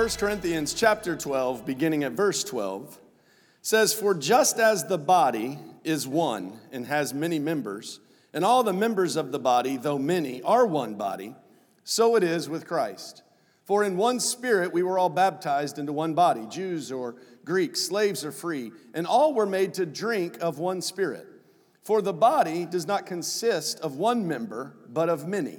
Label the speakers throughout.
Speaker 1: 1 Corinthians chapter 12, beginning at verse 12, says, For just as the body is one and has many members, and all the members of the body, though many, are one body, so it is with Christ. For in one spirit we were all baptized into one body, Jews or Greeks, slaves or free, and all were made to drink of one spirit. For the body does not consist of one member, but of many.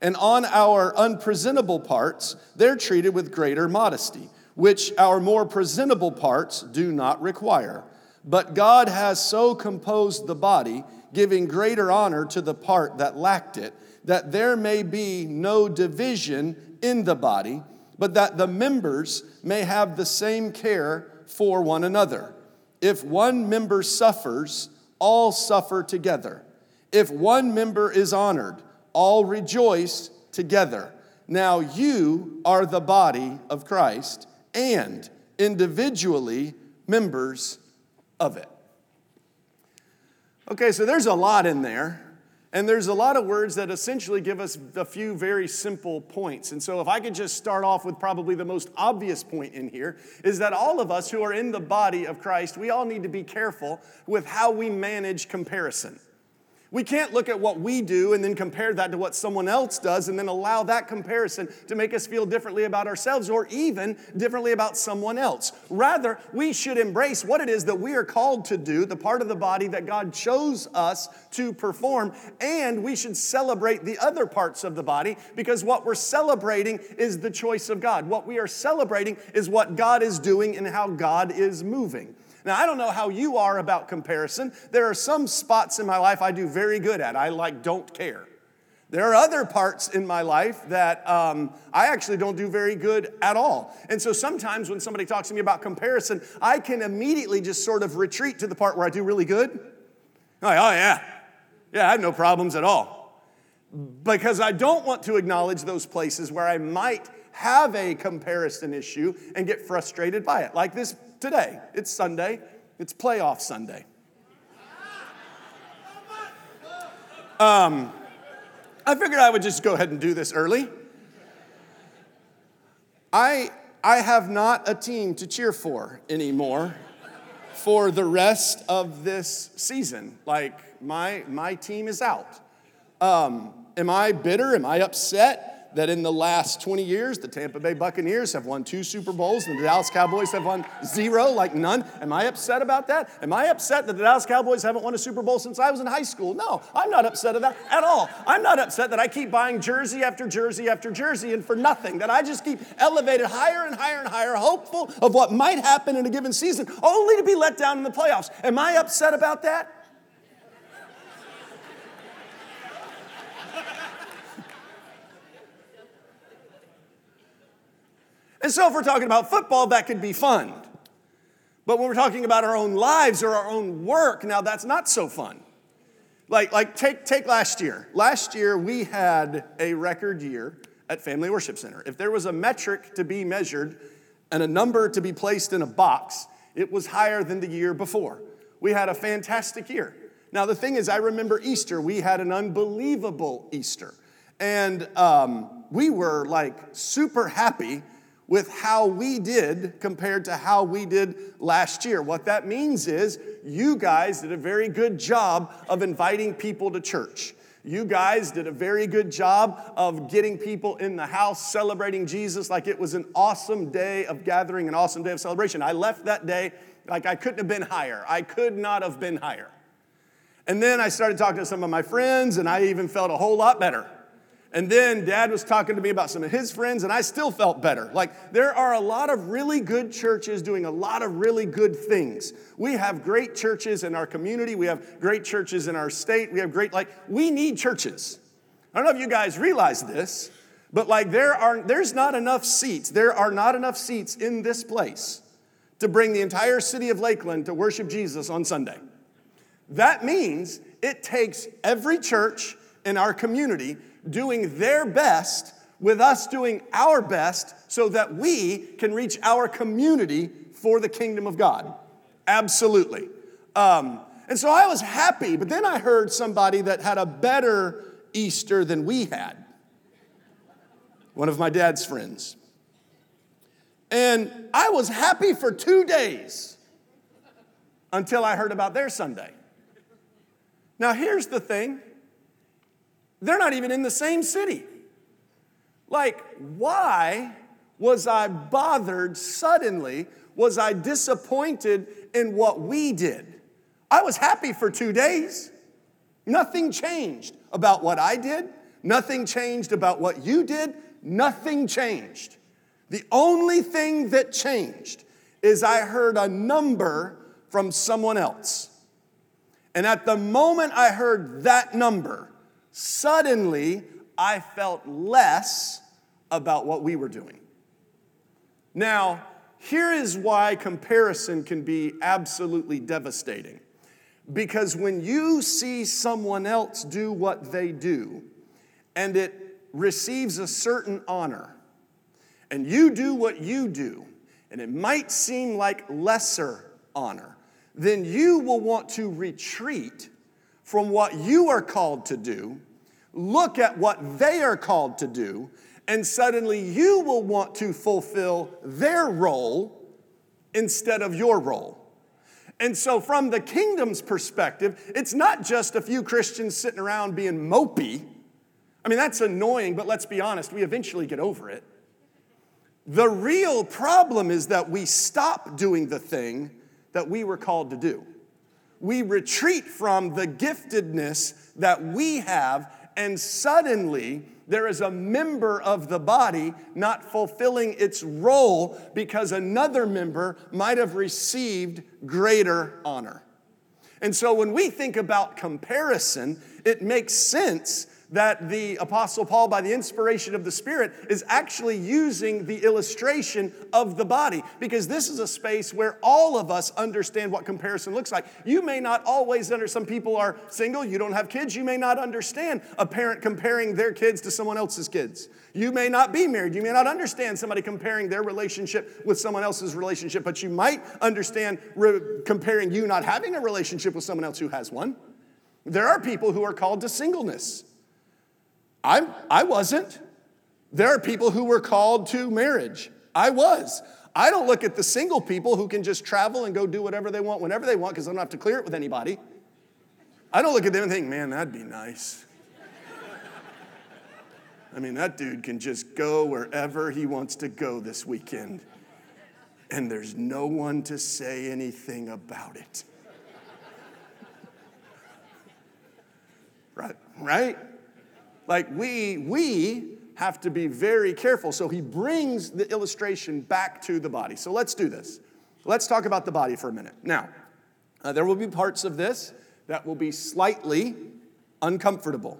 Speaker 1: And on our unpresentable parts, they're treated with greater modesty, which our more presentable parts do not require. But God has so composed the body, giving greater honor to the part that lacked it, that there may be no division in the body, but that the members may have the same care for one another. If one member suffers, all suffer together. If one member is honored, all rejoice together. Now you are the body of Christ and individually members of it. Okay, so there's a lot in there. And there's a lot of words that essentially give us a few very simple points. And so, if I could just start off with probably the most obvious point in here, is that all of us who are in the body of Christ, we all need to be careful with how we manage comparison. We can't look at what we do and then compare that to what someone else does and then allow that comparison to make us feel differently about ourselves or even differently about someone else. Rather, we should embrace what it is that we are called to do, the part of the body that God chose us to perform, and we should celebrate the other parts of the body because what we're celebrating is the choice of God. What we are celebrating is what God is doing and how God is moving. Now, I don't know how you are about comparison. There are some spots in my life I do very good at. I like don't care. There are other parts in my life that um, I actually don't do very good at all. And so sometimes when somebody talks to me about comparison, I can immediately just sort of retreat to the part where I do really good. Like, oh, yeah. Yeah, I have no problems at all. Because I don't want to acknowledge those places where I might have a comparison issue and get frustrated by it. Like this today. It's Sunday, it's playoff Sunday. Um, I figured I would just go ahead and do this early. I, I have not a team to cheer for anymore for the rest of this season. Like, my, my team is out. Um, am I bitter? Am I upset? That in the last 20 years, the Tampa Bay Buccaneers have won two Super Bowls and the Dallas Cowboys have won zero, like none. Am I upset about that? Am I upset that the Dallas Cowboys haven't won a Super Bowl since I was in high school? No, I'm not upset about that at all. I'm not upset that I keep buying jersey after jersey after jersey and for nothing, that I just keep elevated higher and higher and higher, hopeful of what might happen in a given season, only to be let down in the playoffs. Am I upset about that? And so, if we're talking about football, that could be fun. But when we're talking about our own lives or our own work, now that's not so fun. Like, like take, take last year. Last year, we had a record year at Family Worship Center. If there was a metric to be measured and a number to be placed in a box, it was higher than the year before. We had a fantastic year. Now, the thing is, I remember Easter. We had an unbelievable Easter. And um, we were like super happy with how we did compared to how we did last year. What that means is you guys did a very good job of inviting people to church. You guys did a very good job of getting people in the house celebrating Jesus like it was an awesome day of gathering, an awesome day of celebration. I left that day like I couldn't have been higher. I could not have been higher. And then I started talking to some of my friends, and I even felt a whole lot better. And then dad was talking to me about some of his friends, and I still felt better. Like, there are a lot of really good churches doing a lot of really good things. We have great churches in our community, we have great churches in our state, we have great, like, we need churches. I don't know if you guys realize this, but like, there are, there's not enough seats. There are not enough seats in this place to bring the entire city of Lakeland to worship Jesus on Sunday. That means it takes every church in our community doing their best with us doing our best so that we can reach our community for the kingdom of God. Absolutely. Um, and so I was happy, but then I heard somebody that had a better Easter than we had. One of my dad's friends. And I was happy for two days until I heard about their Sunday. Now, here's the thing they're not even in the same city. Like, why was I bothered suddenly? Was I disappointed in what we did? I was happy for two days. Nothing changed about what I did. Nothing changed about what you did. Nothing changed. The only thing that changed is I heard a number from someone else. And at the moment I heard that number, suddenly I felt less about what we were doing. Now, here is why comparison can be absolutely devastating. Because when you see someone else do what they do and it receives a certain honor, and you do what you do, and it might seem like lesser honor, then you will want to retreat from what you are called to do, look at what they are called to do, and suddenly you will want to fulfill their role instead of your role. And so, from the kingdom's perspective, it's not just a few Christians sitting around being mopey. I mean, that's annoying, but let's be honest, we eventually get over it. The real problem is that we stop doing the thing that we were called to do. We retreat from the giftedness that we have, and suddenly there is a member of the body not fulfilling its role because another member might have received greater honor. And so when we think about comparison, it makes sense that the Apostle Paul, by the inspiration of the Spirit, is actually using the illustration of the body because this is a space where all of us understand what comparison looks like. You may not always under some people are single, you don't have kids, you may not understand a parent comparing their kids to someone else's kids. You may not be married, you may not understand somebody comparing their relationship with someone else's relationship, but you might understand re- comparing you not having a relationship with someone else who has one. There are people who are called to singleness. I, I wasn't. There are people who were called to marriage. I was. I don't look at the single people who can just travel and go do whatever they want whenever they want because I don't have to clear it with anybody. I don't look at them and think, man, that'd be nice. I mean, that dude can just go wherever he wants to go this weekend, and there's no one to say anything about it. right? Right? Like we, we have to be very careful. So he brings the illustration back to the body. So let's do this. Let's talk about the body for a minute. Now, uh, there will be parts of this that will be slightly uncomfortable.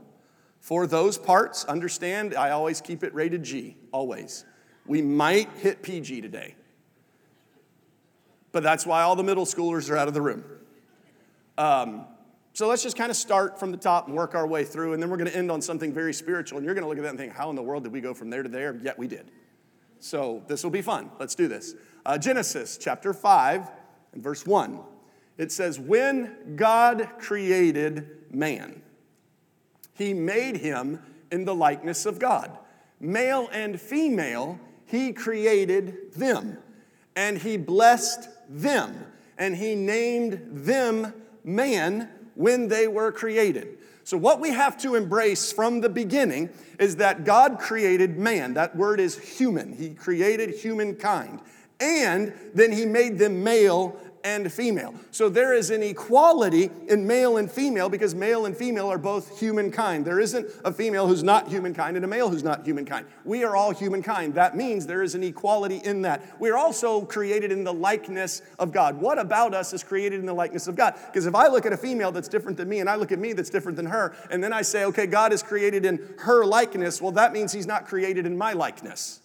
Speaker 1: For those parts, understand I always keep it rated G, always. We might hit PG today. But that's why all the middle schoolers are out of the room. Um, so let's just kind of start from the top and work our way through, and then we're going to end on something very spiritual. And you're going to look at that and think, how in the world did we go from there to there? Yet we did. So this will be fun. Let's do this. Uh, Genesis chapter 5 and verse 1. It says, When God created man, he made him in the likeness of God. Male and female, he created them. And he blessed them. And he named them man when they were created. So, what we have to embrace from the beginning is that God created man. That word is human. He created humankind. And then he made them male and female. So there is an equality in male and female because male and female are both humankind. There isn't a female who's not humankind and a male who's not humankind. We are all humankind. That means there is an equality in that. We're also created in the likeness of God. What about us is created in the likeness of God? Because if I look at a female that's different than me and I look at me that's different than her, and then I say, okay, God is created in her likeness, well, that means he's not created in my likeness.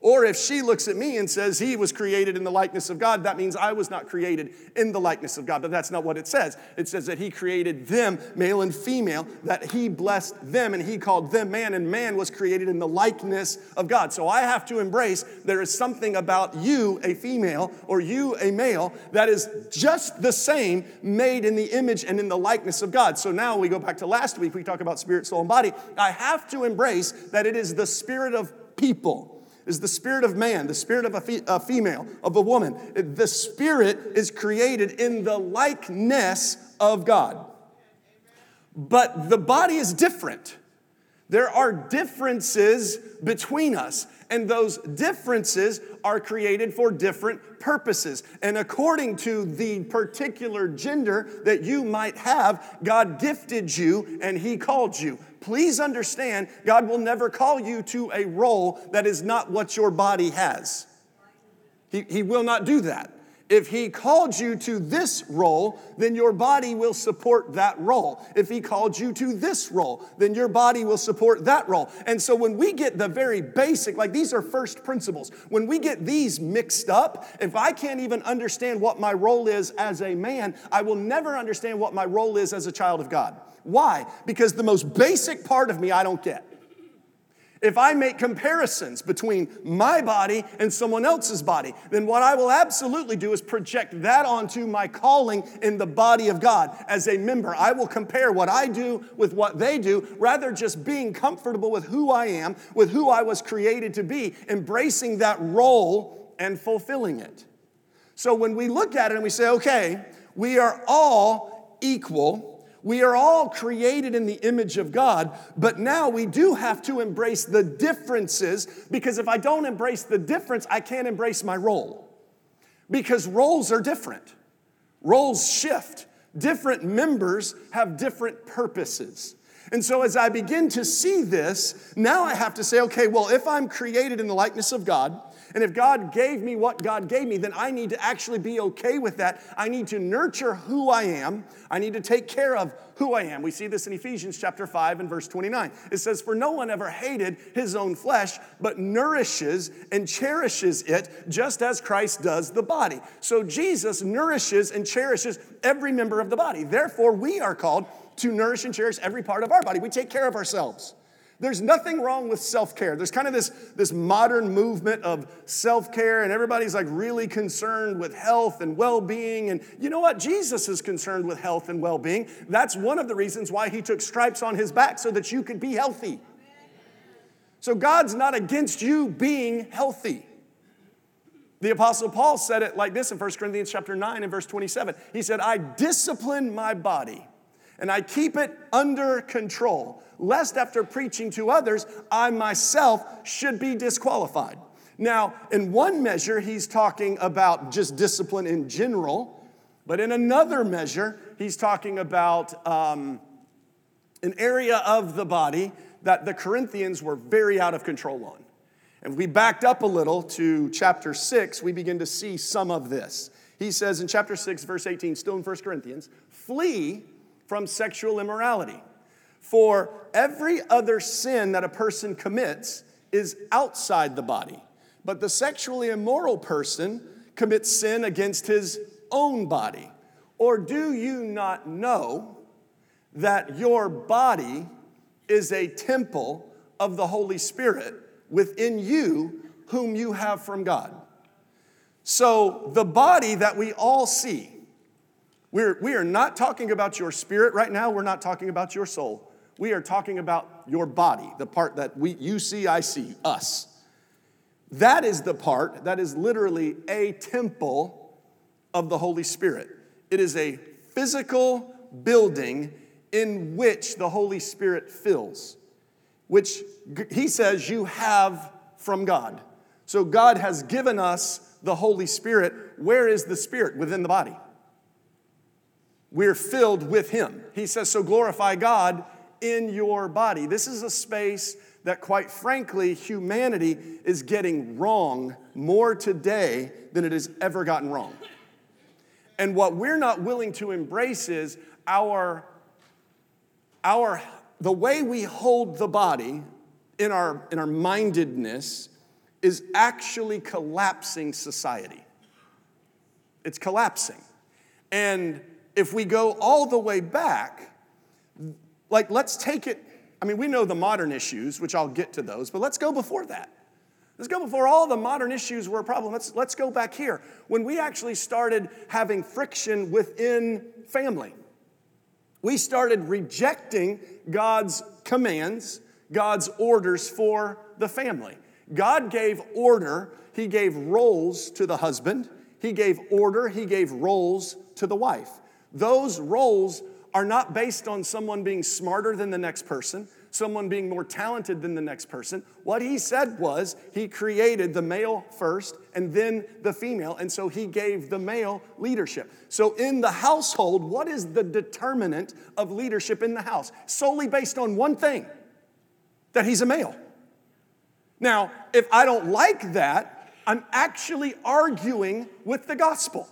Speaker 1: Or if she looks at me and says he was created in the likeness of God, that means I was not created in the likeness of God. But that's not what it says. It says that he created them, male and female, that he blessed them and he called them man, and man was created in the likeness of God. So I have to embrace there is something about you, a female, or you, a male, that is just the same, made in the image and in the likeness of God. So now we go back to last week, we talk about spirit, soul, and body. I have to embrace that it is the spirit of people is the spirit of man, the spirit of a, fe- a female, of a woman. The spirit is created in the likeness of God. But the body is different. There are differences between us, and those differences are created for different purposes. And according to the particular gender that you might have, God gifted you and He called you. Please understand, God will never call you to a role that is not what your body has. He, he will not do that. If he called you to this role, then your body will support that role. If he called you to this role, then your body will support that role. And so when we get the very basic, like these are first principles, when we get these mixed up, if I can't even understand what my role is as a man, I will never understand what my role is as a child of God. Why? Because the most basic part of me I don't get. If I make comparisons between my body and someone else's body, then what I will absolutely do is project that onto my calling in the body of God as a member. I will compare what I do with what they do, rather just being comfortable with who I am, with who I was created to be, embracing that role and fulfilling it. So when we look at it and we say, okay, we are all equal we are all created in the image of God, but now we do have to embrace the differences because if I don't embrace the difference, I can't embrace my role. Because roles are different, roles shift. Different members have different purposes. And so, as I begin to see this, now I have to say, okay, well, if I'm created in the likeness of God, and if God gave me what God gave me, then I need to actually be okay with that. I need to nurture who I am. I need to take care of who I am. We see this in Ephesians chapter 5 and verse 29. It says, For no one ever hated his own flesh, but nourishes and cherishes it, just as Christ does the body. So Jesus nourishes and cherishes every member of the body. Therefore, we are called to nourish and cherish every part of our body. We take care of ourselves. There's nothing wrong with self care. There's kind of this, this modern movement of self care, and everybody's like really concerned with health and well being. And you know what? Jesus is concerned with health and well being. That's one of the reasons why he took stripes on his back so that you could be healthy. So God's not against you being healthy. The apostle Paul said it like this in 1 Corinthians chapter 9 and verse 27. He said, "I discipline my body and I keep it under control, lest after preaching to others, I myself should be disqualified. Now, in one measure, he's talking about just discipline in general, but in another measure, he's talking about um, an area of the body that the Corinthians were very out of control on. And we backed up a little to chapter 6, we begin to see some of this. He says in chapter 6, verse 18, still in 1 Corinthians, flee from sexual immorality. For every other sin that a person commits is outside the body, but the sexually immoral person commits sin against his own body. Or do you not know that your body is a temple of the Holy Spirit within you, whom you have from God? So, the body that we all see, we're, we are not talking about your spirit right now. We're not talking about your soul. We are talking about your body, the part that we, you see, I see, us. That is the part that is literally a temple of the Holy Spirit. It is a physical building in which the Holy Spirit fills, which he says you have from God. So God has given us the Holy Spirit. Where is the Spirit? Within the body. We're filled with Him. He says, So glorify God in your body. This is a space that, quite frankly, humanity is getting wrong more today than it has ever gotten wrong. And what we're not willing to embrace is our, our the way we hold the body in our, in our mindedness is actually collapsing society. It's collapsing. And if we go all the way back, like let's take it, I mean, we know the modern issues, which I'll get to those, but let's go before that. Let's go before all the modern issues were a problem. Let's, let's go back here. When we actually started having friction within family, we started rejecting God's commands, God's orders for the family. God gave order, He gave roles to the husband, He gave order, He gave roles to the wife. Those roles are not based on someone being smarter than the next person, someone being more talented than the next person. What he said was he created the male first and then the female, and so he gave the male leadership. So in the household, what is the determinant of leadership in the house? Solely based on one thing that he's a male. Now, if I don't like that, I'm actually arguing with the gospel.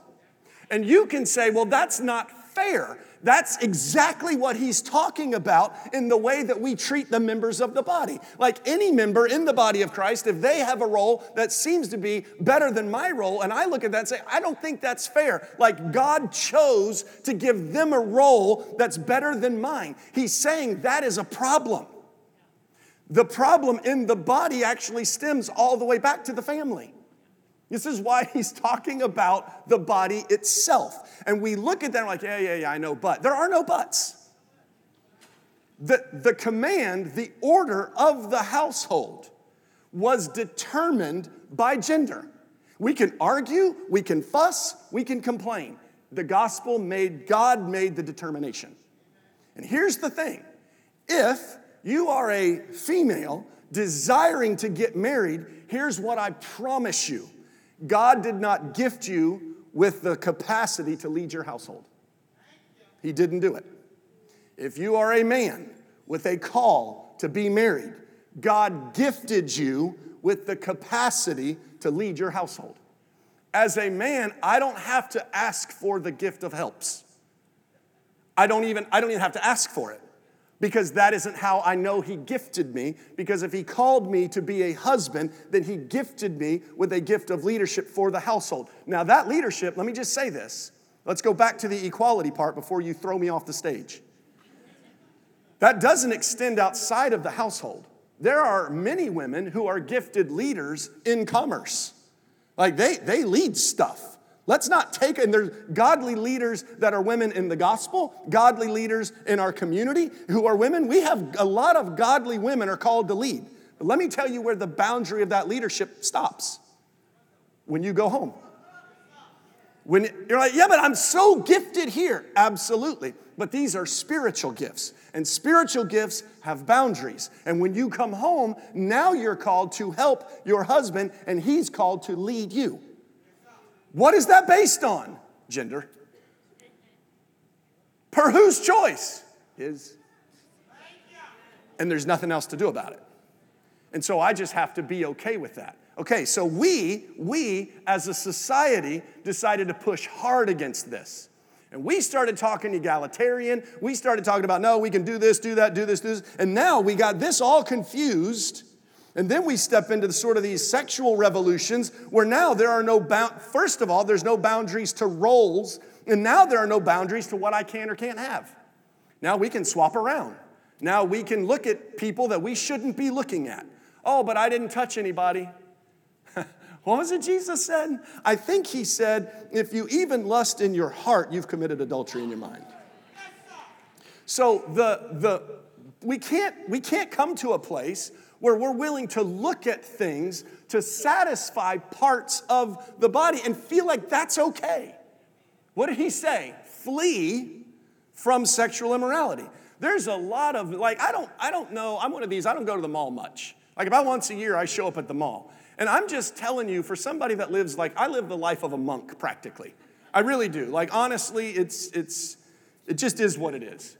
Speaker 1: And you can say, well, that's not fair. That's exactly what he's talking about in the way that we treat the members of the body. Like any member in the body of Christ, if they have a role that seems to be better than my role, and I look at that and say, I don't think that's fair. Like God chose to give them a role that's better than mine. He's saying that is a problem. The problem in the body actually stems all the way back to the family. This is why he's talking about the body itself. And we look at that and like, yeah, yeah, yeah, I know, but. There are no buts. The, the command, the order of the household was determined by gender. We can argue, we can fuss, we can complain. The gospel made, God made the determination. And here's the thing if you are a female desiring to get married, here's what I promise you God did not gift you with the capacity to lead your household. He didn't do it. If you are a man with a call to be married, God gifted you with the capacity to lead your household. As a man, I don't have to ask for the gift of helps. I don't even I don't even have to ask for it because that isn't how I know He gifted me. Because if He called me to be a husband, then He gifted me with a gift of leadership for the household. Now, that leadership, let me just say this. Let's go back to the equality part before you throw me off the stage. That doesn't extend outside of the household. There are many women who are gifted leaders in commerce. Like they, they lead stuff. Let's not take, and there's godly leaders that are women in the gospel, godly leaders in our community who are women. We have a lot of godly women are called to lead. But let me tell you where the boundary of that leadership stops when you go home. When you're like, yeah, but I'm so gifted here. Absolutely. But these are spiritual gifts, and spiritual gifts have boundaries. And when you come home, now you're called to help your husband, and he's called to lead you. What is that based on? Gender. Per whose choice? His. And there's nothing else to do about it. And so I just have to be okay with that. Okay, so we, we as a society decided to push hard against this. And we started talking egalitarian. We started talking about, no, we can do this, do that, do this, do this. And now we got this all confused and then we step into the sort of these sexual revolutions where now there are no bound first of all, there's no boundaries to roles, and now there are no boundaries to what I can or can't have. Now we can swap around. Now we can look at people that we shouldn't be looking at. Oh, but I didn't touch anybody. what was it Jesus said? I think he said, if you even lust in your heart, you've committed adultery in your mind. So the the we can't we can't come to a place where we're willing to look at things to satisfy parts of the body and feel like that's okay. What did he say? Flee from sexual immorality. There's a lot of like I don't I don't know. I'm one of these. I don't go to the mall much. Like about once a year I show up at the mall. And I'm just telling you for somebody that lives like I live the life of a monk practically. I really do. Like honestly, it's it's it just is what it is.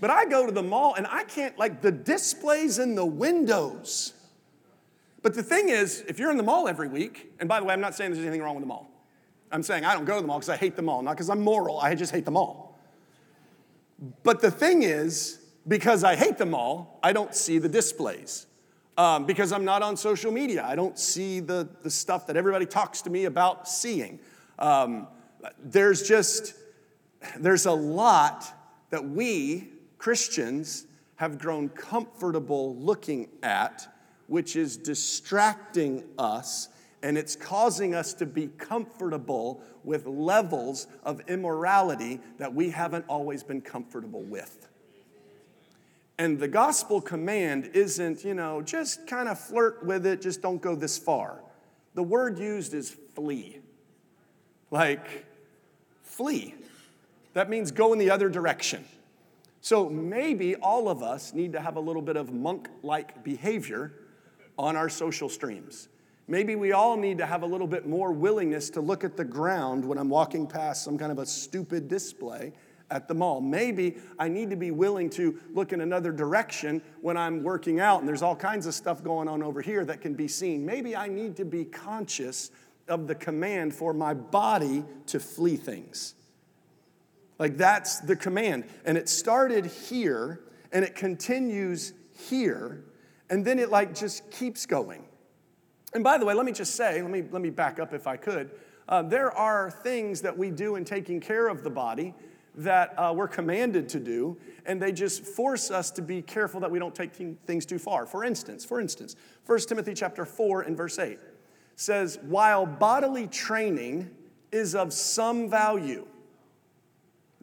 Speaker 1: But I go to the mall and I can't like the displays in the windows. But the thing is, if you're in the mall every week, and by the way, I'm not saying there's anything wrong with the mall. I'm saying I don't go to the mall because I hate the mall, not because I'm moral, I just hate the mall. But the thing is, because I hate the mall, I don't see the displays. Um, because I'm not on social media, I don't see the, the stuff that everybody talks to me about seeing. Um, there's just, there's a lot that we Christians have grown comfortable looking at, which is distracting us and it's causing us to be comfortable with levels of immorality that we haven't always been comfortable with. And the gospel command isn't, you know, just kind of flirt with it, just don't go this far. The word used is flee. Like, flee. That means go in the other direction. So maybe all of us need to have a little bit of monk like behavior on our social streams. Maybe we all need to have a little bit more willingness to look at the ground when I'm walking past some kind of a stupid display at the mall. Maybe I need to be willing to look in another direction when I'm working out and there's all kinds of stuff going on over here that can be seen. Maybe I need to be conscious of the command for my body to flee things. Like that's the command. And it started here and it continues here and then it like just keeps going. And by the way, let me just say, let me, let me back up if I could. Uh, there are things that we do in taking care of the body that uh, we're commanded to do, and they just force us to be careful that we don't take things too far. For instance, for instance, 1 Timothy chapter 4 and verse 8 says, while bodily training is of some value,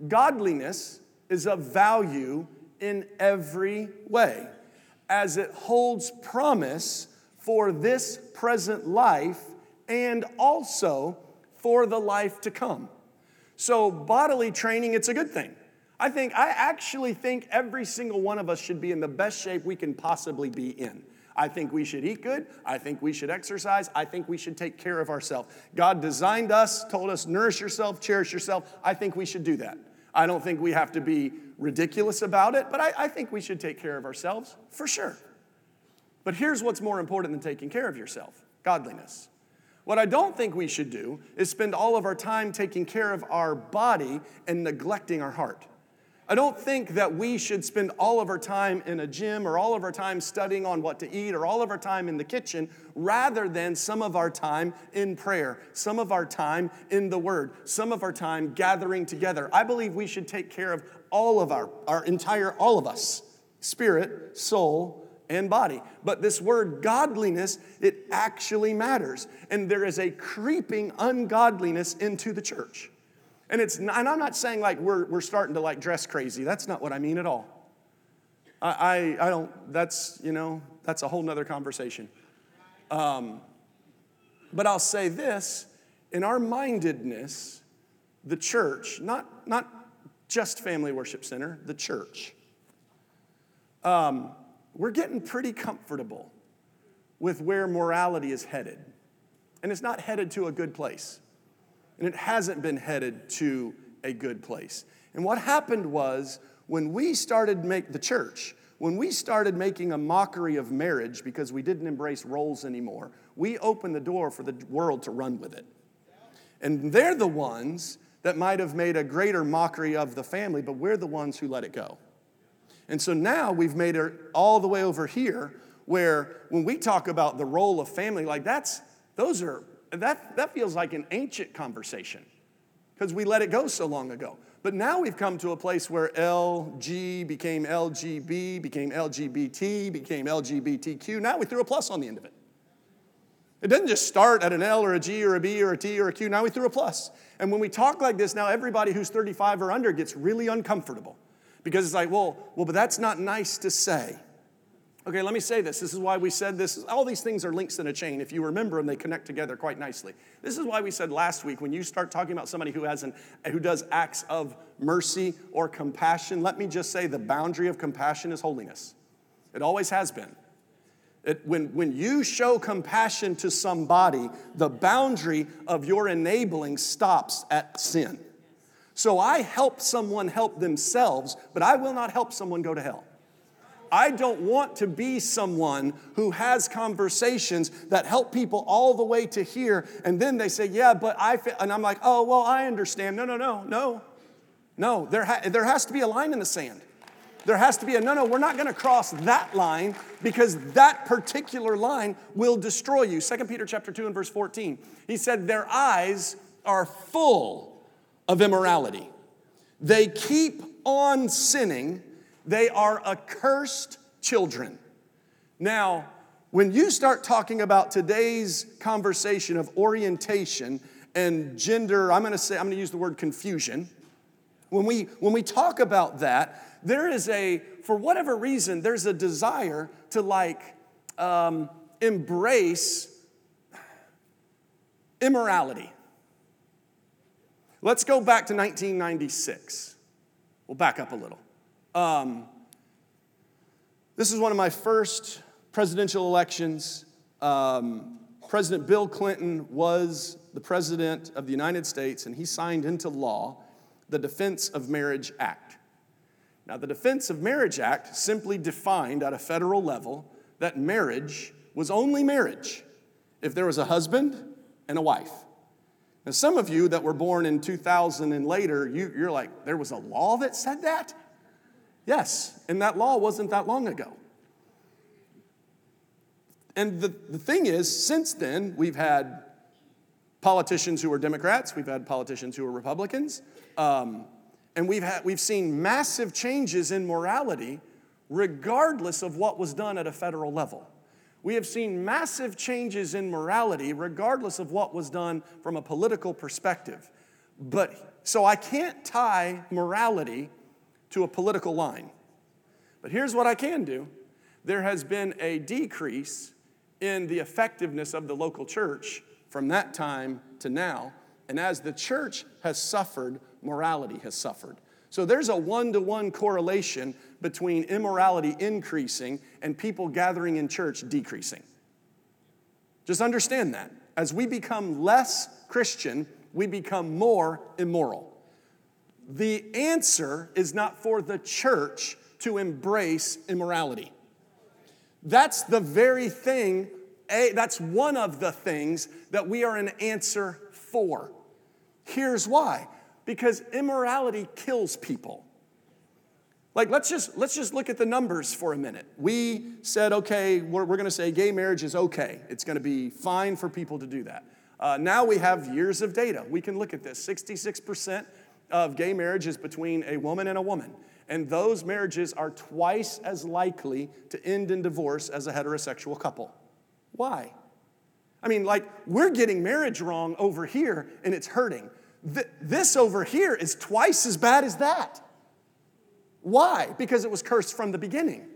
Speaker 1: godliness is of value in every way, as it holds promise for this present life and also for the life to come. So, bodily training, it's a good thing. I think, I actually think every single one of us should be in the best shape we can possibly be in. I think we should eat good. I think we should exercise. I think we should take care of ourselves. God designed us, told us, nourish yourself, cherish yourself. I think we should do that. I don't think we have to be ridiculous about it, but I, I think we should take care of ourselves for sure. But here's what's more important than taking care of yourself godliness. What I don't think we should do is spend all of our time taking care of our body and neglecting our heart. I don't think that we should spend all of our time in a gym or all of our time studying on what to eat or all of our time in the kitchen rather than some of our time in prayer, some of our time in the Word, some of our time gathering together. I believe we should take care of all of our, our entire, all of us spirit, soul, and body. But this word godliness, it actually matters. And there is a creeping ungodliness into the church. And it's not, and I'm not saying like we're, we're starting to like dress crazy. That's not what I mean at all. I, I, I don't, that's, you know, that's a whole nother conversation. Um, but I'll say this in our mindedness, the church, not, not just Family Worship Center, the church, um, we're getting pretty comfortable with where morality is headed. And it's not headed to a good place. And it hasn't been headed to a good place. And what happened was when we started make the church, when we started making a mockery of marriage because we didn't embrace roles anymore, we opened the door for the world to run with it. And they're the ones that might have made a greater mockery of the family, but we're the ones who let it go. And so now we've made it all the way over here where when we talk about the role of family, like that's, those are, that, that feels like an ancient conversation because we let it go so long ago. But now we've come to a place where LG became LGB, became LGBT, became LGBTQ. Now we threw a plus on the end of it. It doesn't just start at an L or a G or a B or a T or a Q. Now we threw a plus. And when we talk like this, now everybody who's 35 or under gets really uncomfortable. Because it's like, well, well, but that's not nice to say. Okay, let me say this. This is why we said this. All these things are links in a chain. If you remember them, they connect together quite nicely. This is why we said last week when you start talking about somebody who has an who does acts of mercy or compassion, let me just say the boundary of compassion is holiness. It always has been. It, when, when you show compassion to somebody, the boundary of your enabling stops at sin. So I help someone help themselves, but I will not help someone go to hell. I don't want to be someone who has conversations that help people all the way to here, and then they say, Yeah, but I, and I'm like, Oh, well, I understand. No, no, no, no. No, there, ha- there has to be a line in the sand. There has to be a no, no, we're not gonna cross that line because that particular line will destroy you. 2 Peter chapter 2 and verse 14. He said, Their eyes are full of immorality. They keep on sinning they are accursed children. Now, when you start talking about today's conversation of orientation and gender, I'm gonna say, I'm gonna use the word confusion. When we, when we talk about that, there is a, for whatever reason, there's a desire to like um, embrace immorality. Let's go back to 1996. We'll back up a little. Um, this is one of my first presidential elections. Um, president Bill Clinton was the president of the United States, and he signed into law the Defense of Marriage Act. Now, the Defense of Marriage Act simply defined at a federal level that marriage was only marriage if there was a husband and a wife. Now, some of you that were born in 2000 and later, you, are like, there was a law that said that? Yes, and that law wasn't that long ago. And the, the thing is, since then, we've had politicians who are Democrats, we've had politicians who are Republicans, um, and we've, had, we've seen massive changes in morality regardless of what was done at a federal level. We have seen massive changes in morality regardless of what was done from a political perspective. But so I can't tie morality to a political line. But here's what I can do there has been a decrease in the effectiveness of the local church from that time to now. And as the church has suffered, morality has suffered. So there's a one to one correlation between immorality increasing and people gathering in church decreasing. Just understand that. As we become less Christian, we become more immoral. The answer is not for the church to embrace immorality. That's the very thing, that's one of the things that we are an answer for. Here's why because immorality kills people. Like, let's just, let's just look at the numbers for a minute. We said, okay, we're, we're gonna say gay marriage is okay. It's gonna be fine for people to do that. Uh, now we have years of data. We can look at this 66% of gay marriage is between a woman and a woman. And those marriages are twice as likely to end in divorce as a heterosexual couple. Why? I mean, like, we're getting marriage wrong over here and it's hurting. Th- this over here is twice as bad as that. Why? Because it was cursed from the beginning.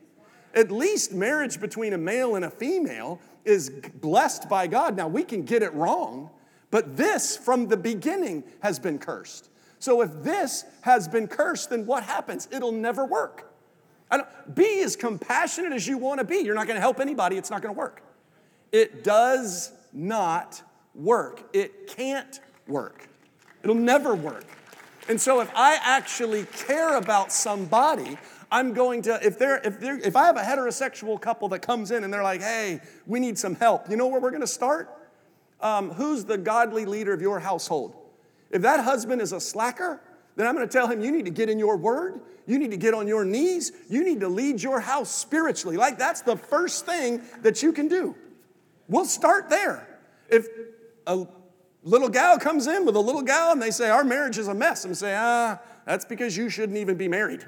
Speaker 1: At least marriage between a male and a female is blessed by God. Now, we can get it wrong, but this from the beginning has been cursed. So if this has been cursed, then what happens? It'll never work. be as compassionate as you want to be. You're not going to help anybody, it's not going to work. It does not work. It can't work. It'll never work. And so if I actually care about somebody, I'm going to, if they're, if they're, if I have a heterosexual couple that comes in and they're like, hey, we need some help, you know where we're gonna start? Um, who's the godly leader of your household? If that husband is a slacker, then I'm going to tell him, you need to get in your word. You need to get on your knees. You need to lead your house spiritually. Like, that's the first thing that you can do. We'll start there. If a little gal comes in with a little gal and they say, Our marriage is a mess, I'm to say, Ah, that's because you shouldn't even be married.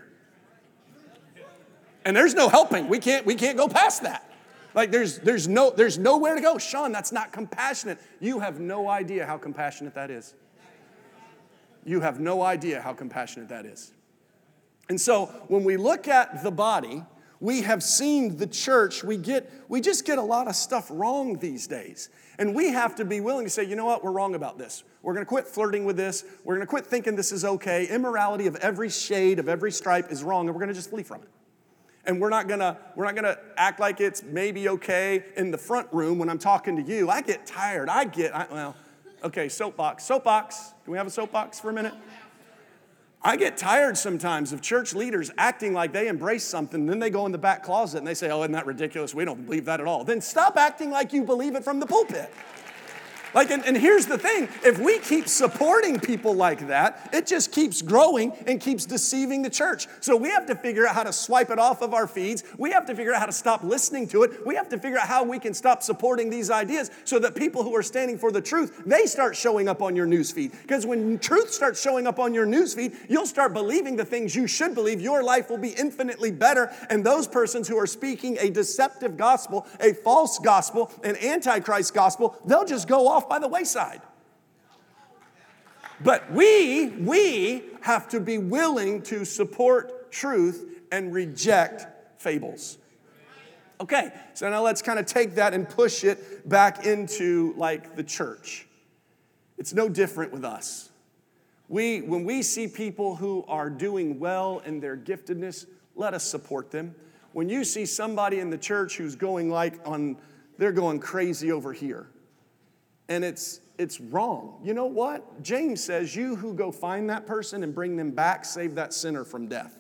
Speaker 1: And there's no helping. We can't, we can't go past that. Like there's there's no there's nowhere to go. Shawn, that's not compassionate. You have no idea how compassionate that is. You have no idea how compassionate that is. And so when we look at the body, We have seen the church, we get we just get a lot of stuff wrong these days. And we have to be willing to say, you know what, we're wrong about this. We're gonna quit flirting with this. We're gonna quit thinking this is okay. Immorality of every shade, of every stripe is wrong, and we're gonna just flee from it. And we're not gonna, we're not gonna act like it's maybe okay in the front room when I'm talking to you. I get tired. I get, I, well, okay, soapbox. Soapbox. Can we have a soapbox for a minute? I get tired sometimes of church leaders acting like they embrace something, then they go in the back closet and they say, Oh, isn't that ridiculous? We don't believe that at all. Then stop acting like you believe it from the pulpit. Like, and, and, here's the thing if we keep supporting people like that, it just keeps growing and keeps deceiving the church. So we have to figure out how to swipe it off of our feeds. We have to figure out how to stop listening to it. We have to figure out how we can stop supporting these ideas so that people who are standing for the truth, they start showing up on your newsfeed. Because when truth starts showing up on your newsfeed, you'll start believing the things you should believe. Your life will be infinitely better. And those persons who are speaking a deceptive gospel, a false gospel, an antichrist gospel, they'll just go off by the wayside. But we, we have to be willing to support truth and reject fables. Okay, so now let's kind of take that and push it back into like the church. It's no different with us. We, when we see people who are doing well in their giftedness, let us support them. When you see somebody in the church who's going like on, they're going crazy over here, and it's it's wrong. You know what? James says, You who go find that person and bring them back, save that sinner from death.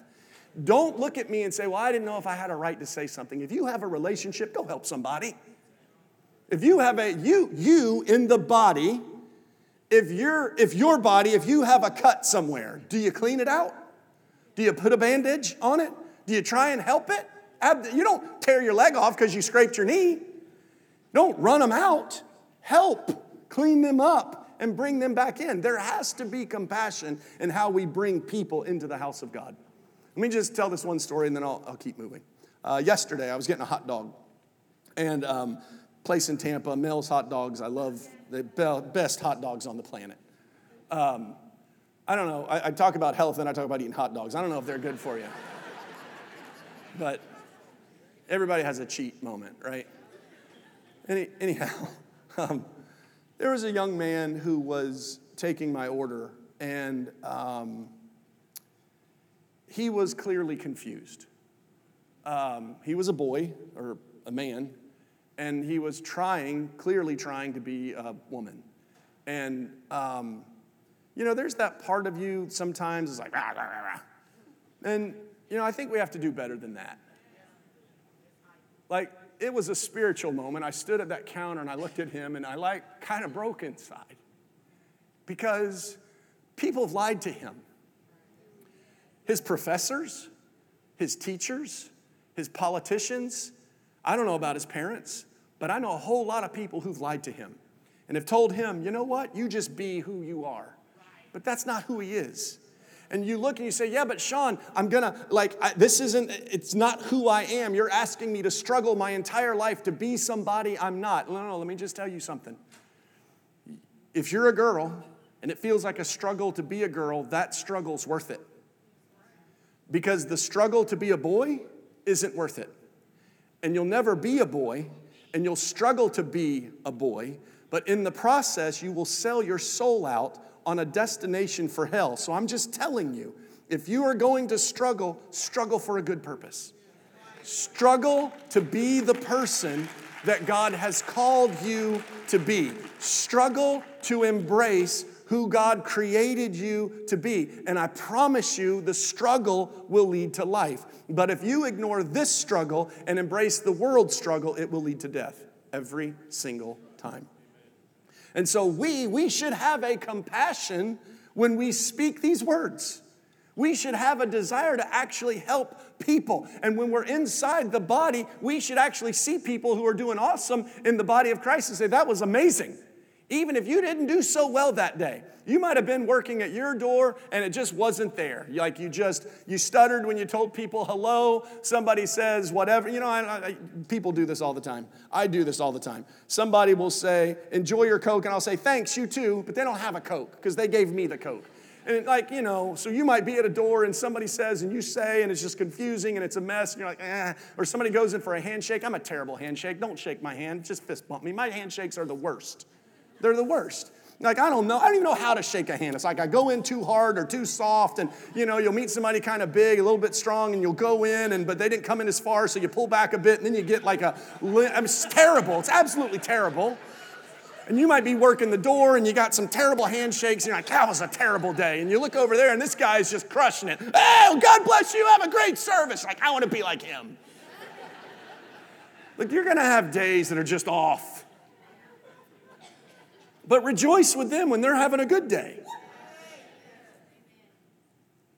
Speaker 1: Don't look at me and say, Well, I didn't know if I had a right to say something. If you have a relationship, go help somebody. If you have a, you, you in the body, if you're, if your body, if you have a cut somewhere, do you clean it out? Do you put a bandage on it? Do you try and help it? You don't tear your leg off because you scraped your knee. Don't run them out help clean them up and bring them back in. There has to be compassion in how we bring people into the house of God. Let me just tell this one story and then I'll, I'll keep moving. Uh, yesterday, I was getting a hot dog, and um, place in Tampa, Mel's Hot Dogs. I love the best hot dogs on the planet. Um, I don't know. I, I, talk about health and I talk about eating hot dogs. I don't know if they're good for you. but everybody has a cheat moment, right? Any, anyhow, Um, there was a young man who was taking my order, and um, he was clearly confused. Um, he was a boy or a man, and he was trying, clearly trying to be a woman. And, um, you know, there's that part of you sometimes is like, rah, rah, rah, and, you know, I think we have to do better than that. Like, it was a spiritual moment. I stood at that counter and I looked at him and I like kind of broke inside because people have lied to him. His professors, his teachers, his politicians, I don't know about his parents, but I know a whole lot of people who've lied to him and have told him, you know what, you just be who you are. But that's not who he is and you look and you say, Yeah, but Shawn, I'm gonna, like, I, this isn't, it's not who I am. You're asking me to struggle my entire life to be somebody I'm not. No, no, let me just tell you something. If you're a girl and it feels like a struggle to be a girl, that struggle's worth it. Because the struggle to be a boy isn't worth it. And you'll never be a boy, and you'll struggle to be a boy, but in the process, you will sell your soul out on a destination for hell. So I'm just telling you if you are going to struggle, struggle for a good purpose. Struggle to be the person that God has called you to be. Struggle to embrace who God created you to be. And I promise you, the struggle will lead to life. But if you ignore this struggle and embrace the world struggle, it will lead to death every single time. And so we, we should have a compassion when we speak these words. We should have a desire to actually help people. And when we're inside the body, we should actually see people who are doing awesome in the body of Christ and say, that was amazing. Even if you didn't do so well that day, you might have been working at your door and it just wasn't there. Like you just, you stuttered when you told people hello. Somebody says whatever. You know, I, I, people do this all the time. I do this all the time. Somebody will say, enjoy your Coke, and I'll say, thanks, you too, but they don't have a Coke because they gave me the Coke. And like, you know, so you might be at a door and somebody says and you say and it's just confusing and it's a mess and you're like, eh. Or somebody goes in for a handshake. I'm a terrible handshake. Don't shake my hand. Just fist bump me. My handshakes are the worst. They're the worst. Like, I don't know. I don't even know how to shake a hand. It's like I go in too hard or too soft, and you know, you'll meet somebody kind of big, a little bit strong, and you'll go in, and but they didn't come in as far, so you pull back a bit, and then you get like a. I mean, it's terrible. It's absolutely terrible. And you might be working the door and you got some terrible handshakes, and you're like, that was a terrible day. And you look over there and this guy's just crushing it. Oh, God bless you, have a great service. Like, I want to be like him. Look, you're gonna have days that are just off. But rejoice with them when they're having a good day.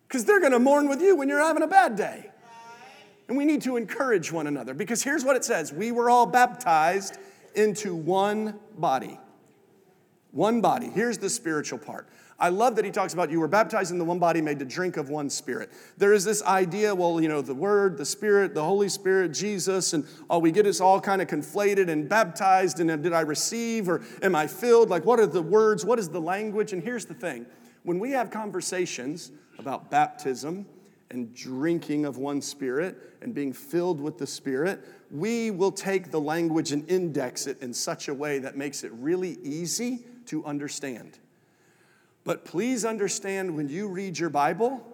Speaker 1: Because they're gonna mourn with you when you're having a bad day. And we need to encourage one another because here's what it says We were all baptized into one body. One body. Here's the spiritual part. I love that he talks about you were baptized in the one body, made to drink of one spirit. There is this idea, well, you know, the Word, the Spirit, the Holy Spirit, Jesus, and oh, we get us all kind of conflated and baptized. And uh, did I receive or am I filled? Like, what are the words? What is the language? And here's the thing when we have conversations about baptism, and drinking of one spirit and being filled with the spirit, we will take the language and index it in such a way that makes it really easy to understand. But please understand when you read your Bible,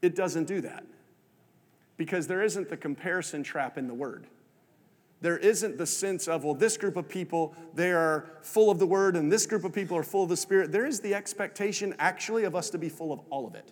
Speaker 1: it doesn't do that. Because there isn't the comparison trap in the word. There isn't the sense of, well, this group of people, they are full of the word, and this group of people are full of the spirit. There is the expectation, actually, of us to be full of all of it.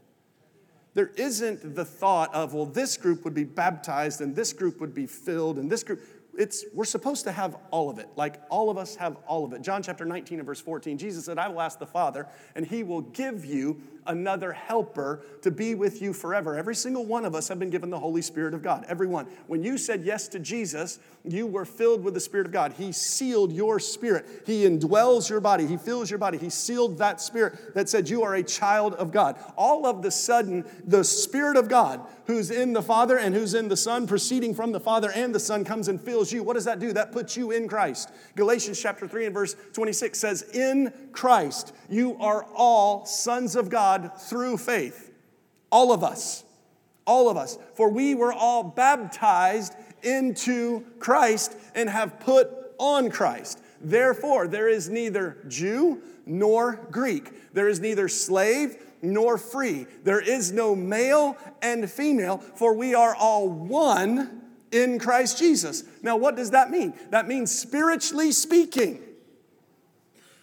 Speaker 1: There isn't the thought of, well, this group would be baptized and this group would be filled and this group. It's, we're supposed to have all of it. Like all of us have all of it. John chapter 19 and verse 14, Jesus said, I will ask the Father, and he will give you another helper to be with you forever. Every single one of us have been given the Holy Spirit of God. Everyone. When you said yes to Jesus, you were filled with the Spirit of God. He sealed your spirit. He indwells your body. He fills your body. He sealed that spirit that said you are a child of God. All of the sudden, the Spirit of God, who's in the Father and who's in the Son, proceeding from the Father and the Son, comes and fills you. What does that do? That puts you in Christ. Galatians chapter 3 and verse 26 says, In Christ, you are all sons of God God through faith. All of us. All of us. For we were all baptized into Christ and have put on Christ. Therefore, there is neither Jew nor Greek. There is neither slave nor free. There is no male and female, for we are all one in Christ Jesus. Now, what does that mean? That means spiritually speaking.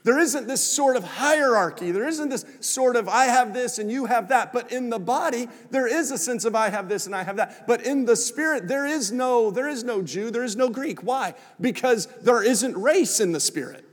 Speaker 1: There isn't this sort of hierarchy. There isn't this sort of I have this and you have that. But in the body, there is a sense of I have this and I have that. But in the spirit, there is no there is no Jew, there is no Greek. Why? Because there isn't race in the spirit.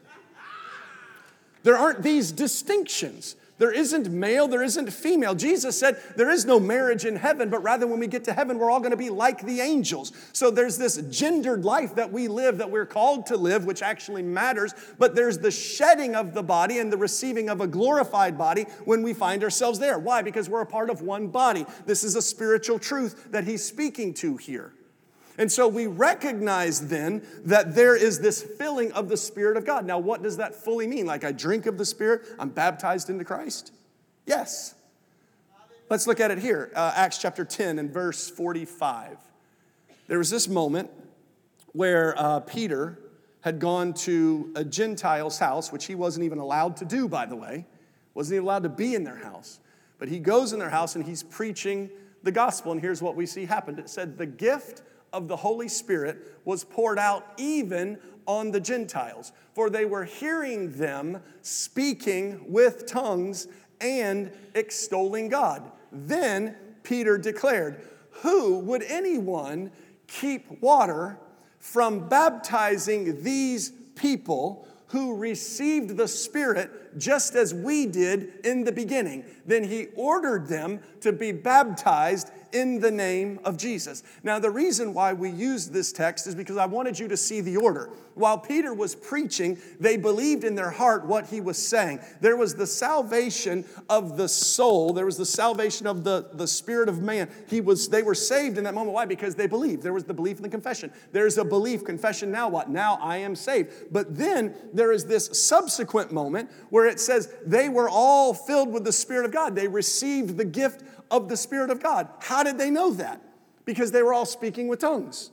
Speaker 1: There aren't these distinctions. There isn't male, there isn't female. Jesus said there is no marriage in heaven, but rather when we get to heaven, we're all going to be like the angels. So there's this gendered life that we live, that we're called to live, which actually matters, but there's the shedding of the body and the receiving of a glorified body when we find ourselves there. Why? Because we're a part of one body. This is a spiritual truth that he's speaking to here. And so we recognize then that there is this filling of the Spirit of God. Now, what does that fully mean? Like I drink of the Spirit, I'm baptized into Christ? Yes. Let's look at it here uh, Acts chapter 10 and verse 45. There was this moment where uh, Peter had gone to a Gentile's house, which he wasn't even allowed to do, by the way, wasn't even allowed to be in their house. But he goes in their house and he's preaching the gospel. And here's what we see happened it said, The gift of the Holy Spirit was poured out even on the Gentiles, for they were hearing them speaking with tongues and extolling God. Then Peter declared, Who would anyone keep water from baptizing these people who received the Spirit just as we did in the beginning? Then he ordered them to be baptized in the name of Jesus. Now, the reason why we use this text is because I wanted you to see the order. While Peter was preaching, they believed in their heart what he was saying. There was the salvation of the soul, there was the salvation of the, the spirit of man. He was, they were saved in that moment. Why? Because they believed. There was the belief in the confession. There's a belief, confession, now what? Now I am saved. But then there is this subsequent moment where where it says they were all filled with the Spirit of God. They received the gift of the Spirit of God. How did they know that? Because they were all speaking with tongues.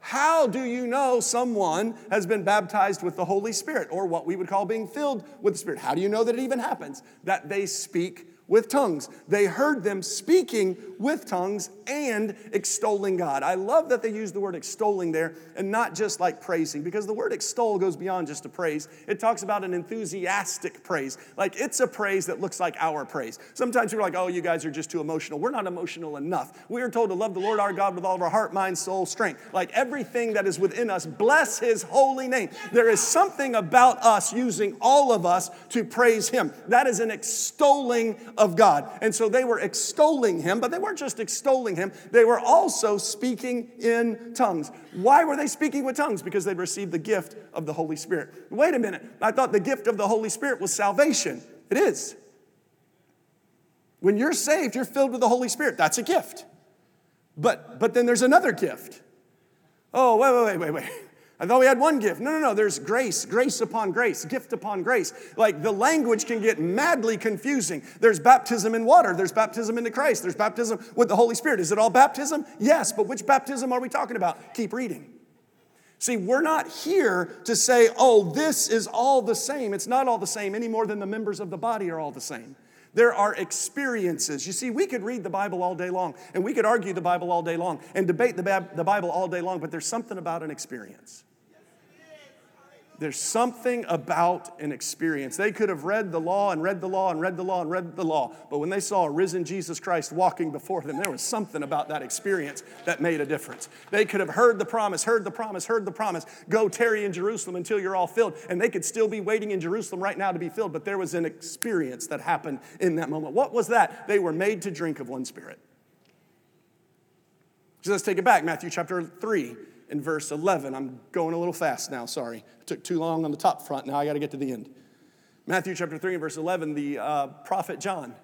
Speaker 1: How do you know someone has been baptized with the Holy Spirit or what we would call being filled with the Spirit? How do you know that it even happens? That they speak with tongues. They heard them speaking with tongues and extolling God. I love that they use the word extolling there and not just like praising, because the word extol goes beyond just a praise. It talks about an enthusiastic praise. Like it's a praise that looks like our praise. Sometimes we're like, oh, you guys are just too emotional. We're not emotional enough. We are told to love the Lord our God with all of our heart, mind, soul, strength. Like everything that is within us, bless his holy name. There is something about us using all of us to praise him. That is an extolling of God. And so they were extolling him, but they weren't just extolling him, they were also speaking in tongues. Why were they speaking with tongues? Because they'd received the gift of the Holy Spirit. Wait a minute, I thought the gift of the Holy Spirit was salvation. It is. When you're saved, you're filled with the Holy Spirit. That's a gift. But, but then there's another gift. Oh, wait, wait, wait, wait, wait. I thought we had one gift. No, no, no. There's grace, grace upon grace, gift upon grace. Like the language can get madly confusing. There's baptism in water, there's baptism into Christ, there's baptism with the Holy Spirit. Is it all baptism? Yes, but which baptism are we talking about? Keep reading. See, we're not here to say, oh, this is all the same. It's not all the same any more than the members of the body are all the same. There are experiences. You see, we could read the Bible all day long, and we could argue the Bible all day long, and debate the, the Bible all day long, but there's something about an experience. There's something about an experience. They could have read the law and read the law and read the law and read the law, but when they saw a risen Jesus Christ walking before them, there was something about that experience that made a difference. They could have heard the promise, heard the promise, heard the promise, go tarry in Jerusalem until you're all filled, and they could still be waiting in Jerusalem right now to be filled, but there was an experience that happened in that moment. What was that? They were made to drink of one spirit. So let's take it back, Matthew chapter 3 in verse 11. I'm going a little fast now, sorry. I took too long on the top front. Now I got to get to the end. Matthew chapter 3 and verse 11, the uh, prophet John,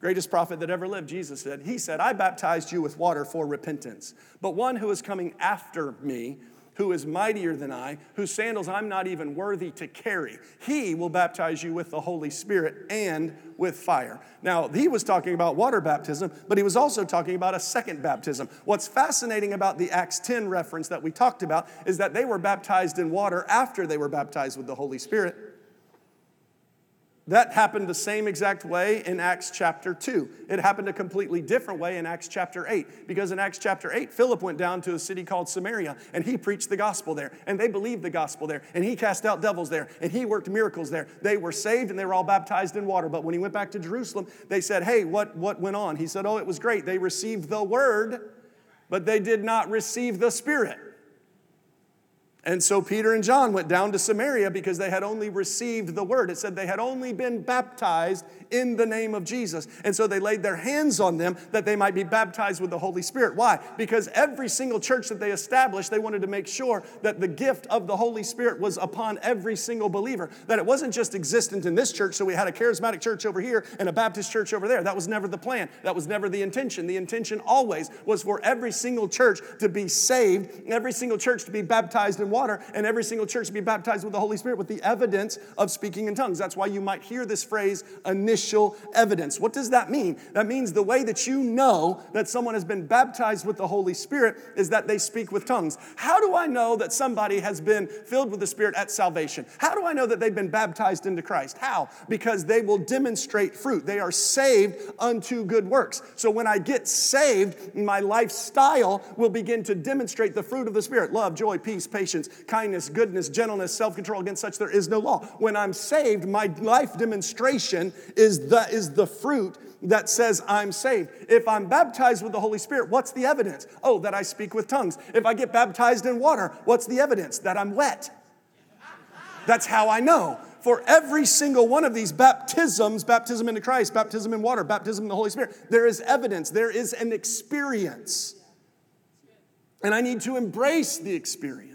Speaker 1: greatest prophet that ever lived, Jesus said, He said, I baptized you with water for repentance, but one who is coming after me, who is mightier than I, whose sandals I'm not even worthy to carry. He will baptize you with the Holy Spirit and with fire. Now, he was talking about water baptism, but he was also talking about a second baptism. What's fascinating about the Acts 10 reference that we talked about is that they were baptized in water after they were baptized with the Holy Spirit. That happened the same exact way in Acts chapter 2. It happened a completely different way in Acts chapter 8, because in Acts chapter 8, Philip went down to a city called Samaria and he preached the gospel there, and they believed the gospel there, and he cast out devils there, and he worked miracles there. They were saved and they were all baptized in water. But when he went back to Jerusalem, they said, Hey, what, what went on? He said, Oh, it was great. They received the word, but they did not receive the Spirit. And so Peter and John went down to Samaria because they had only received the word. It said they had only been baptized in the name of Jesus. And so they laid their hands on them that they might be baptized with the Holy Spirit. Why? Because every single church that they established, they wanted to make sure that the gift of the Holy Spirit was upon every single believer. That it wasn't just existent in this church, so we had a charismatic church over here and a Baptist church over there. That was never the plan. That was never the intention. The intention always was for every single church to be saved, every single church to be baptized in water water, and every single church be baptized with the Holy Spirit with the evidence of speaking in tongues. That's why you might hear this phrase, initial evidence. What does that mean? That means the way that you know that someone has been baptized with the Holy Spirit is that they speak with tongues. How do I know that somebody has been filled with the Spirit at salvation? How do I know that they've been baptized into Christ? How? Because they will demonstrate fruit. They are saved unto good works. So when I get saved, my lifestyle will begin to demonstrate the fruit of the Spirit love, joy, peace, patience, kindness, goodness, gentleness, self control. Against such there is no law. When I'm saved, my life demonstration is the, is the fruit that says I'm saved. If I'm baptized with the Holy Spirit, what's the evidence? Oh, that I speak with tongues. If I get baptized in water, what's the evidence? That I'm wet. That's how I know. For every single one of these baptisms, baptism into Christ, baptism in water, baptism in the Holy Spirit, there is evidence, there is an experience. And I need to embrace the experience.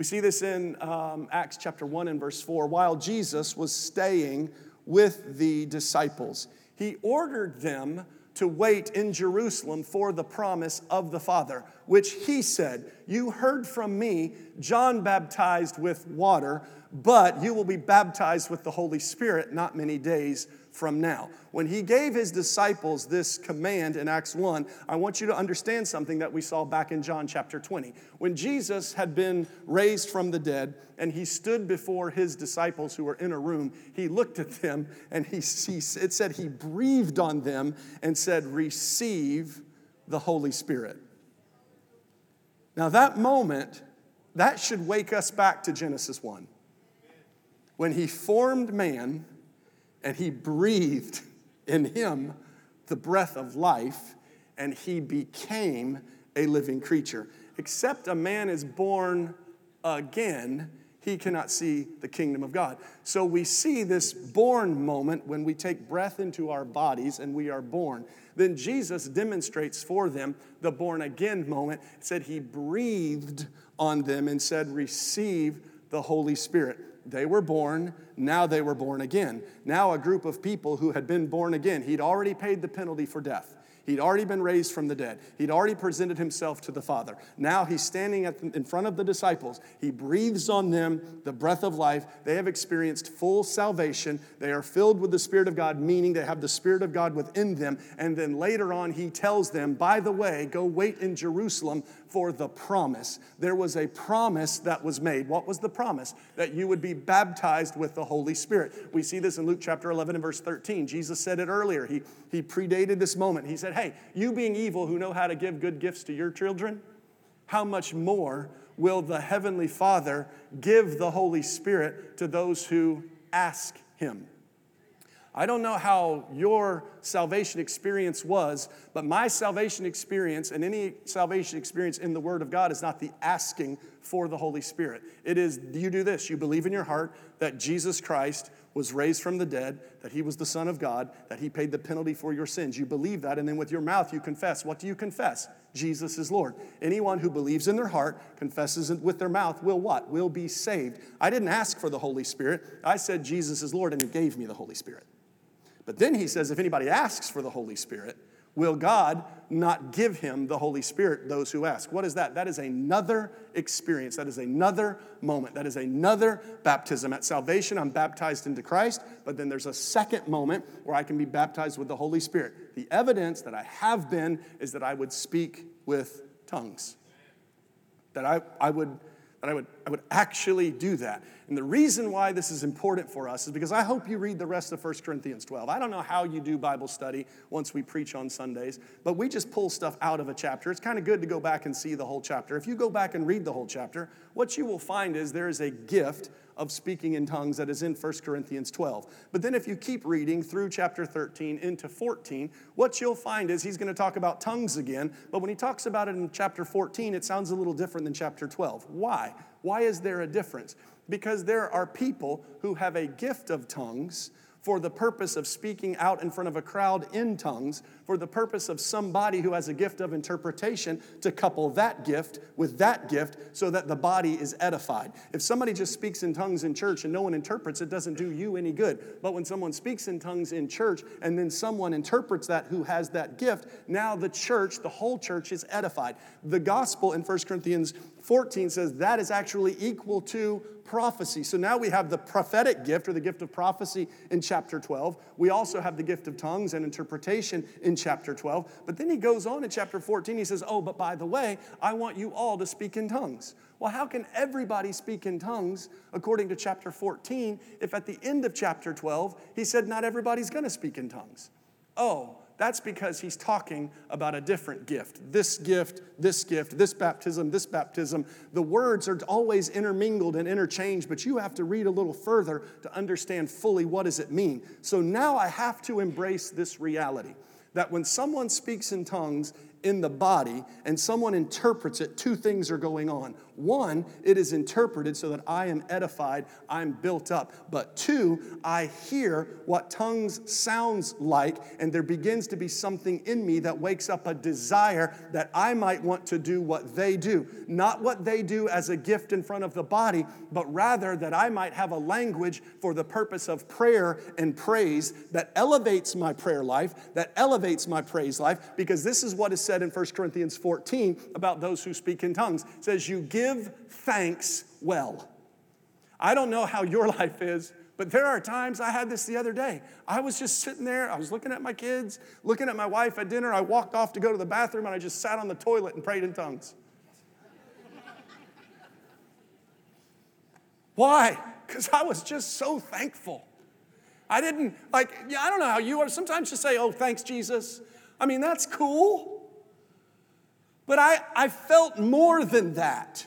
Speaker 1: We see this in um, Acts chapter 1 and verse 4. While Jesus was staying with the disciples, he ordered them to wait in Jerusalem for the promise of the Father, which he said, You heard from me, John baptized with water, but you will be baptized with the Holy Spirit not many days from now. When he gave his disciples this command in Acts 1, I want you to understand something that we saw back in John chapter 20. When Jesus had been raised from the dead and he stood before his disciples who were in a room, he looked at them and he, he it said he breathed on them and said, Receive the Holy Spirit. Now, that moment, that should wake us back to Genesis 1. When he formed man, and he breathed in him the breath of life, and he became a living creature. Except a man is born again, he cannot see the kingdom of God. So we see this born moment when we take breath into our bodies and we are born. Then Jesus demonstrates for them the born again moment. Said he breathed on them and said, Receive the Holy Spirit. They were born, now they were born again. Now, a group of people who had been born again, he'd already paid the penalty for death. He'd already been raised from the dead. He'd already presented himself to the Father. Now he's standing the, in front of the disciples. He breathes on them the breath of life. They have experienced full salvation. They are filled with the Spirit of God, meaning they have the Spirit of God within them. And then later on, he tells them, by the way, go wait in Jerusalem for the promise. There was a promise that was made. What was the promise? That you would be baptized with the Holy Spirit. We see this in Luke chapter 11 and verse 13. Jesus said it earlier. He, he predated this moment. He said, Hey, you being evil who know how to give good gifts to your children, how much more will the Heavenly Father give the Holy Spirit to those who ask Him? I don't know how your salvation experience was, but my salvation experience and any salvation experience in the Word of God is not the asking for the Holy Spirit. It is you do this you believe in your heart that Jesus Christ was raised from the dead, that he was the Son of God, that he paid the penalty for your sins. You believe that, and then with your mouth you confess. What do you confess? Jesus is Lord. Anyone who believes in their heart, confesses with their mouth, will what? Will be saved. I didn't ask for the Holy Spirit. I said Jesus is Lord, and he gave me the Holy Spirit. But then he says, if anybody asks for the Holy Spirit, will God not give him the Holy Spirit, those who ask? What is that? That is another experience. That is another moment. That is another baptism. At salvation, I'm baptized into Christ, but then there's a second moment where I can be baptized with the Holy Spirit. The evidence that I have been is that I would speak with tongues. That I, I would that I would, I would actually do that. And the reason why this is important for us is because I hope you read the rest of 1 Corinthians 12. I don't know how you do Bible study once we preach on Sundays, but we just pull stuff out of a chapter. It's kind of good to go back and see the whole chapter. If you go back and read the whole chapter, what you will find is there is a gift of speaking in tongues that is in 1 Corinthians 12. But then if you keep reading through chapter 13 into 14, what you'll find is he's going to talk about tongues again, but when he talks about it in chapter 14, it sounds a little different than chapter 12. Why? Why is there a difference? Because there are people who have a gift of tongues for the purpose of speaking out in front of a crowd in tongues, for the purpose of somebody who has a gift of interpretation to couple that gift with that gift so that the body is edified. If somebody just speaks in tongues in church and no one interprets, it doesn't do you any good. But when someone speaks in tongues in church and then someone interprets that who has that gift, now the church, the whole church is edified. The gospel in 1 Corinthians 14 says that is actually equal to prophecy. So now we have the prophetic gift or the gift of prophecy in chapter 12. We also have the gift of tongues and interpretation in chapter 12. But then he goes on in chapter 14. He says, Oh, but by the way, I want you all to speak in tongues. Well, how can everybody speak in tongues according to chapter 14 if at the end of chapter 12 he said not everybody's going to speak in tongues? Oh, that's because he's talking about a different gift. This gift, this gift, this baptism, this baptism. The words are always intermingled and interchanged, but you have to read a little further to understand fully what does it mean. So now I have to embrace this reality that when someone speaks in tongues, in the body and someone interprets it, two things are going on. One, it is interpreted so that I am edified, I'm built up. But two, I hear what tongues sounds like, and there begins to be something in me that wakes up a desire that I might want to do what they do. Not what they do as a gift in front of the body, but rather that I might have a language for the purpose of prayer and praise that elevates my prayer life, that elevates my praise life, because this is what is said in 1 Corinthians 14 about those who speak in tongues. It says, You give thanks well. I don't know how your life is, but there are times, I had this the other day. I was just sitting there, I was looking at my kids, looking at my wife at dinner. I walked off to go to the bathroom and I just sat on the toilet and prayed in tongues. Why? Because I was just so thankful. I didn't, like, yeah, I don't know how you are. Sometimes you say, oh, thanks, Jesus. I mean, that's cool. But I, I felt more than that.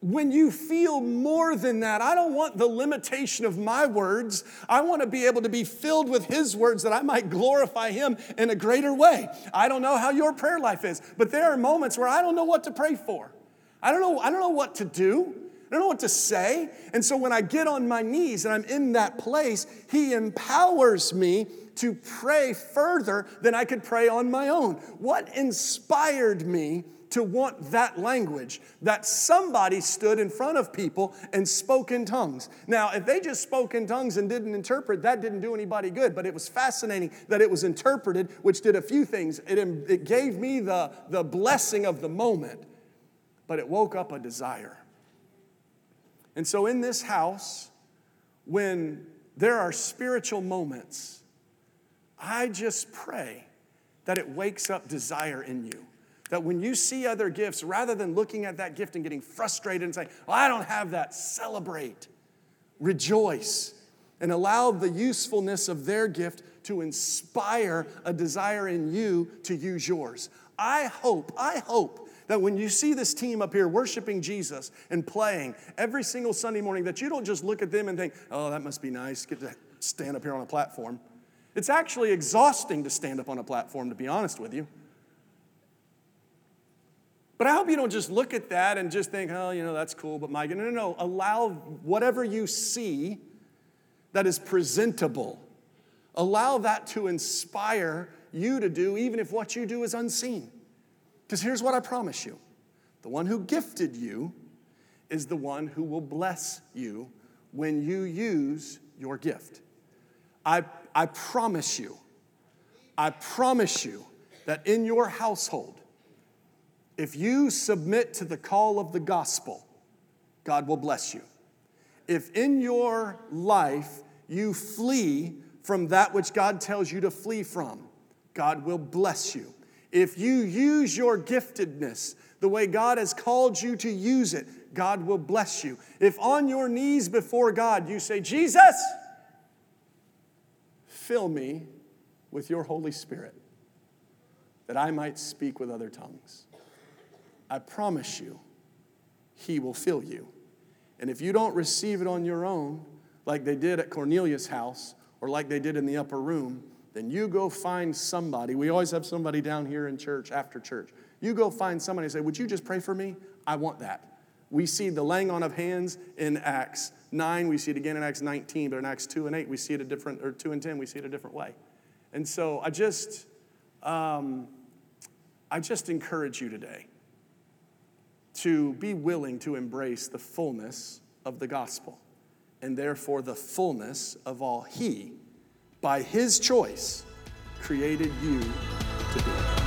Speaker 1: When you feel more than that, I don't want the limitation of my words. I want to be able to be filled with His words that I might glorify Him in a greater way. I don't know how your prayer life is, but there are moments where I don't know what to pray for. I don't know, I don't know what to do. I don't know what to say. And so when I get on my knees and I'm in that place, He empowers me to pray further than I could pray on my own. What inspired me to want that language? That somebody stood in front of people and spoke in tongues. Now, if they just spoke in tongues and didn't interpret, that didn't do anybody good, but it was fascinating that it was interpreted, which did a few things. It, it gave me the, the blessing of the moment, but it woke up a desire. And so, in this house, when there are spiritual moments, I just pray that it wakes up desire in you. That when you see other gifts, rather than looking at that gift and getting frustrated and saying, well, I don't have that, celebrate, rejoice, and allow the usefulness of their gift to inspire a desire in you to use yours. I hope, I hope that when you see this team up here worshiping Jesus and playing every single Sunday morning, that you don't just look at them and think, oh, that must be nice, get to stand up here on a platform. It's actually exhausting to stand up on a platform, to be honest with you. But I hope you don't just look at that and just think, oh, you know, that's cool, but my, no, no, no. Allow whatever you see that is presentable, allow that to inspire you to do, even if what you do is unseen. Because here's what I promise you the one who gifted you is the one who will bless you when you use your gift. I, I promise you, I promise you that in your household, if you submit to the call of the gospel, God will bless you. If in your life you flee from that which God tells you to flee from, God will bless you. If you use your giftedness the way God has called you to use it, God will bless you. If on your knees before God you say, Jesus, Fill me with your Holy Spirit that I might speak with other tongues. I promise you, He will fill you. And if you don't receive it on your own, like they did at Cornelius' house or like they did in the upper room, then you go find somebody. We always have somebody down here in church after church. You go find somebody and say, Would you just pray for me? I want that. We see the laying on of hands in Acts 9, we see it again in Acts 19, but in Acts 2 and 8, we see it a different, or 2 and 10, we see it a different way. And so I just, um, I just encourage you today to be willing to embrace the fullness of the gospel and therefore the fullness of all He, by His choice, created you to be.